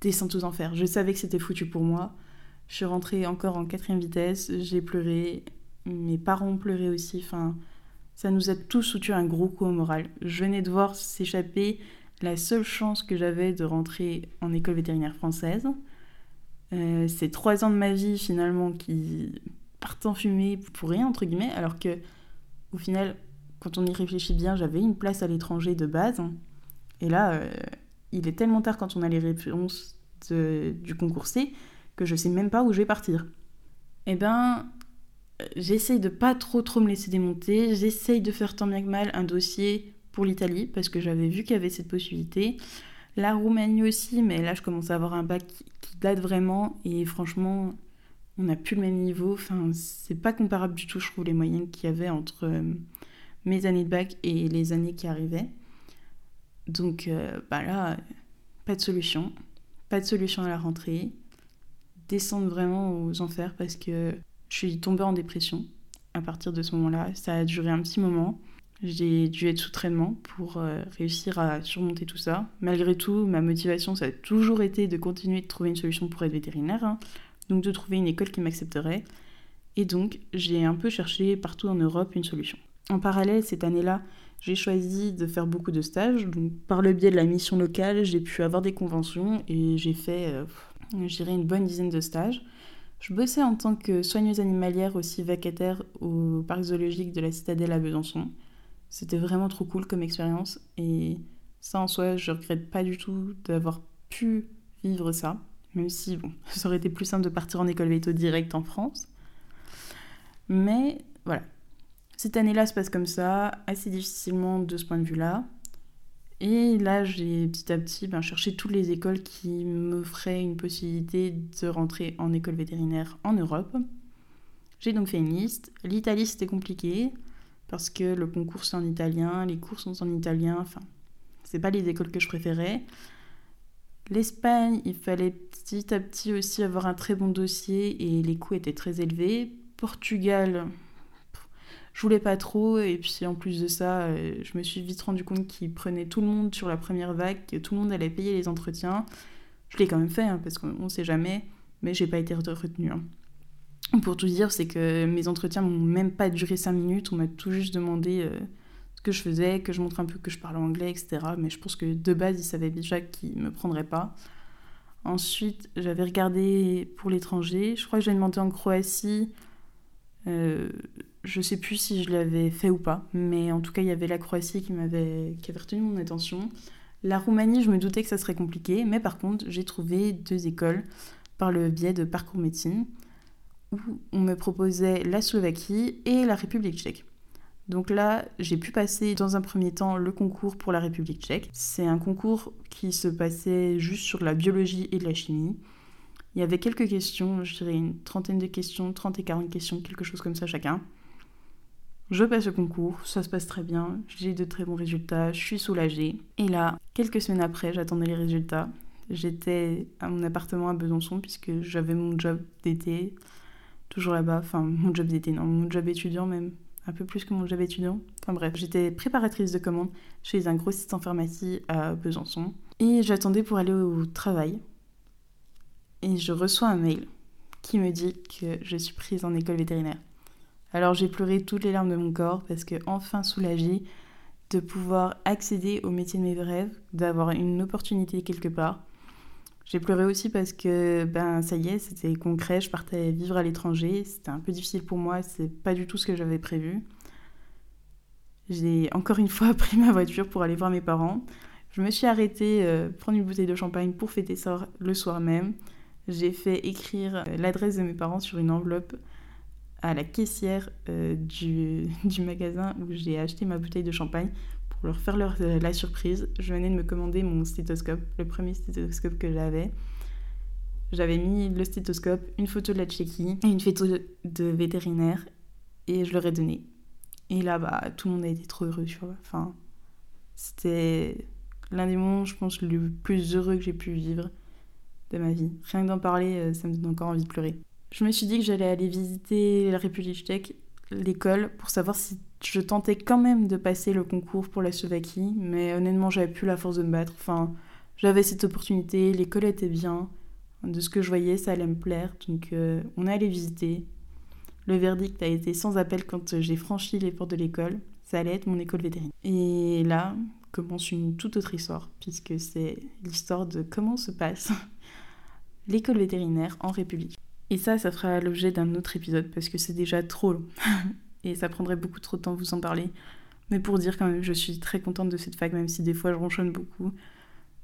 descente aux enfers. Je savais que c'était foutu pour moi. Je suis rentrée encore en quatrième vitesse, j'ai pleuré, mes parents ont pleuré aussi. Enfin, ça nous a tous foutu un gros coup au moral. Je venais de voir s'échapper la seule chance que j'avais de rentrer en école vétérinaire française. Euh, c'est trois ans de ma vie finalement qui partent en fumée pour rien entre guillemets, alors que au final, quand on y réfléchit bien, j'avais une place à l'étranger de base. Et là, euh, il est tellement tard quand on a les réponses du concours C que je sais même pas où je vais partir. Eh ben, j'essaye de pas trop trop me laisser démonter, j'essaye de faire tant bien que mal un dossier pour l'Italie parce que j'avais vu qu'il y avait cette possibilité. La Roumanie aussi, mais là je commence à avoir un bac qui, date vraiment et franchement, on n'a plus le même niveau. Enfin, c'est pas comparable du tout, je trouve, les moyennes qu'il y avait entre euh, mes années de bac et les années qui arrivaient. Donc euh, bah là, pas de solution. Pas de solution à la rentrée. Descendre vraiment aux enfers parce que je suis tombée en dépression à partir de ce moment-là. Ça a duré un petit moment. J'ai dû être sous traitement pour euh, réussir à surmonter tout ça. Malgré tout, ma motivation, ça a toujours été de continuer de trouver une solution pour être vétérinaire. Hein. Donc de trouver une école qui m'accepterait. Et donc, j'ai un peu cherché partout en Europe une solution. En parallèle, cette année-là, j'ai choisi de faire beaucoup de stages. Donc, par le biais de la mission locale, j'ai pu avoir des conventions et j'ai fait, euh, une bonne dizaine de stages. Je bossais en tant que soigneuse animalière aussi vacataire au parc zoologique de la Citadelle à Besançon. C'était vraiment trop cool comme expérience et ça en soi, je regrette pas du tout d'avoir pu vivre ça, même si bon, (laughs) ça aurait été plus simple de partir en école veto direct en France. Mais voilà, cette année-là se passe comme ça, assez difficilement de ce point de vue-là. Et là, j'ai petit à petit ben, cherché toutes les écoles qui me feraient une possibilité de rentrer en école vétérinaire en Europe. J'ai donc fait une liste. L'Italie, c'était compliqué parce que le concours c'est en italien, les cours sont en italien, enfin, c'est pas les écoles que je préférais. L'Espagne, il fallait petit à petit aussi avoir un très bon dossier et les coûts étaient très élevés. Portugal, je voulais pas trop. Et puis en plus de ça, euh, je me suis vite rendu compte qu'ils prenaient tout le monde sur la première vague, que tout le monde allait payer les entretiens. Je l'ai quand même fait, hein, parce qu'on sait jamais, mais j'ai pas été retenue. Hein. Pour tout dire, c'est que mes entretiens m'ont même pas duré 5 minutes. On m'a tout juste demandé euh, ce que je faisais, que je montre un peu que je parle anglais, etc. Mais je pense que de base, ils savaient déjà qu'ils me prendraient pas. Ensuite, j'avais regardé pour l'étranger. Je crois que j'ai demandé en Croatie. Euh, je sais plus si je l'avais fait ou pas, mais en tout cas, il y avait la Croatie qui m'avait qui avait retenu mon attention. La Roumanie, je me doutais que ça serait compliqué, mais par contre, j'ai trouvé deux écoles par le biais de parcours médecine où on me proposait la Slovaquie et la République tchèque. Donc là, j'ai pu passer dans un premier temps le concours pour la République tchèque. C'est un concours qui se passait juste sur la biologie et la chimie. Il y avait quelques questions, je dirais une trentaine de questions, 30 et 40 questions, quelque chose comme ça chacun. Je passe le concours, ça se passe très bien, j'ai de très bons résultats, je suis soulagée. Et là, quelques semaines après, j'attendais les résultats. J'étais à mon appartement à Besançon puisque j'avais mon job d'été, toujours là-bas, enfin mon job d'été, non, mon job étudiant même, un peu plus que mon job étudiant. Enfin bref, j'étais préparatrice de commande chez un grossiste en pharmacie à Besançon. Et j'attendais pour aller au travail. Et je reçois un mail qui me dit que je suis prise en école vétérinaire. Alors j'ai pleuré toutes les larmes de mon corps parce que enfin soulagée de pouvoir accéder au métier de mes rêves, d'avoir une opportunité quelque part. J'ai pleuré aussi parce que, ben, ça y est, c'était concret, je partais vivre à l'étranger, c'était un peu difficile pour moi, c'est pas du tout ce que j'avais prévu. J'ai encore une fois (laughs) pris ma voiture pour aller voir mes parents. Je me suis arrêtée euh, prendre une bouteille de champagne pour fêter ça le soir même. J'ai fait écrire euh, l'adresse de mes parents sur une enveloppe à la caissière euh, du, (laughs) magasin où j'ai acheté ma bouteille de champagne pour leur faire euh, la surprise, je venais de me commander mon stéthoscope, le premier stéthoscope que j'avais. J'avais mis le stéthoscope, une photo de la Tchéquie et une photo de vétérinaire et je leur ai donné. Et là, bah, tout le monde a été trop heureux. Enfin, c'était l'un des moments, je pense, le plus heureux que j'ai pu vivre de ma vie. Rien que d'en parler, euh, ça me donne encore envie de pleurer. Je me suis dit que j'allais aller visiter la République tchèque, l'école, pour savoir si je tentais quand même de passer le concours pour la Slovaquie, mais honnêtement, j'avais plus la force de me battre. Enfin, j'avais cette opportunité, l'école était bien. De ce que je voyais, ça allait me plaire. Donc, euh, on est allé visiter. Le verdict a été sans appel quand j'ai franchi les portes de l'école. Ça allait être mon école vétérinaire. Et là commence une toute autre histoire, puisque c'est l'histoire de comment se passe l'école vétérinaire en République. Et ça, ça fera l'objet d'un autre épisode, parce que c'est déjà trop long. (laughs) et ça prendrait beaucoup trop de temps de vous en parler. Mais pour dire quand même, je suis très contente de cette fac, même si des fois je ronchonne beaucoup.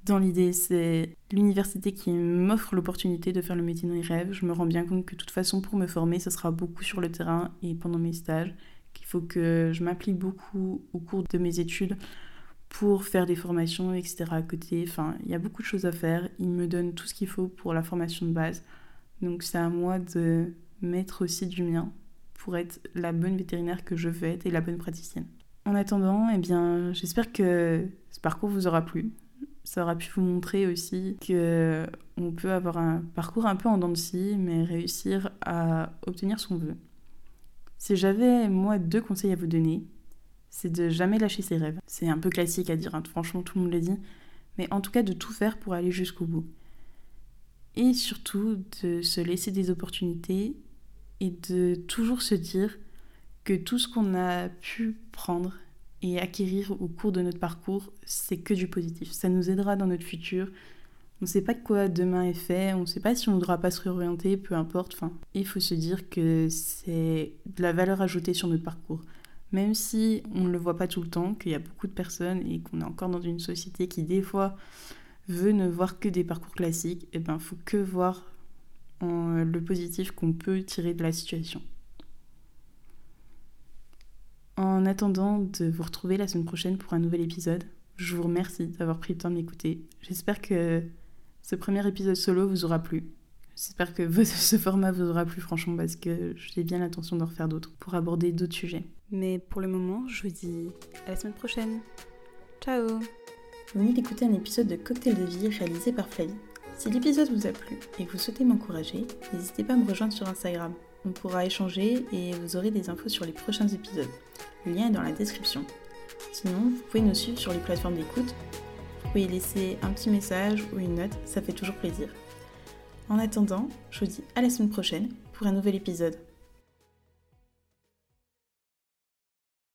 Dans l'idée, c'est l'université qui m'offre l'opportunité de faire le métier de mes rêves. Je me rends bien compte que de toute façon, pour me former, ce sera beaucoup sur le terrain et pendant mes stages. Qu'il faut que je m'applique beaucoup au cours de mes études pour faire des formations, etc. à côté. Enfin, il y a beaucoup de choses à faire. Ils me donnent tout ce qu'il faut pour la formation de base. Donc c'est à moi de mettre aussi du mien pour être la bonne vétérinaire que je veux être et la bonne praticienne. En attendant, eh bien, j'espère que ce parcours vous aura plu. Ça aura pu vous montrer aussi que on peut avoir un parcours un peu en dents de scie, mais réussir à obtenir ce qu'on veut. Si j'avais, moi, deux conseils à vous donner, c'est de jamais lâcher ses rêves. C'est un peu classique à dire, hein, franchement, tout le monde le dit, mais en tout cas de tout faire pour aller jusqu'au bout. Et surtout de se laisser des opportunités et de toujours se dire que tout ce qu'on a pu prendre et acquérir au cours de notre parcours, c'est que du positif. Ça nous aidera dans notre futur. On ne sait pas quoi demain est fait, on ne sait pas si on ne voudra pas se réorienter, peu importe. Enfin, il faut se dire que c'est de la valeur ajoutée sur notre parcours. Même si on ne le voit pas tout le temps, qu'il y a beaucoup de personnes et qu'on est encore dans une société qui des fois veut ne voir que des parcours classiques, et eh ben faut que voir le positif qu'on peut tirer de la situation. En attendant de vous retrouver la semaine prochaine pour un nouvel épisode, je vous remercie d'avoir pris le temps de m'écouter. J'espère que ce premier épisode solo vous aura plu. J'espère que (laughs) ce format vous aura plu franchement parce que j'ai bien l'intention d'en refaire d'autres pour aborder d'autres sujets. Mais pour le moment, je vous dis à la semaine prochaine. Ciao Vous venez d'écouter un épisode de Cocktail de vie réalisé par Flavie. Si l'épisode vous a plu et que vous souhaitez m'encourager, n'hésitez pas à me rejoindre sur Instagram. On pourra échanger et vous aurez des infos sur les prochains épisodes. Le lien est dans la description. Sinon, vous pouvez nous suivre sur les plateformes d'écoute. Vous pouvez laisser un petit message ou une note, ça fait toujours plaisir. En attendant, je vous dis à la semaine prochaine pour un nouvel épisode.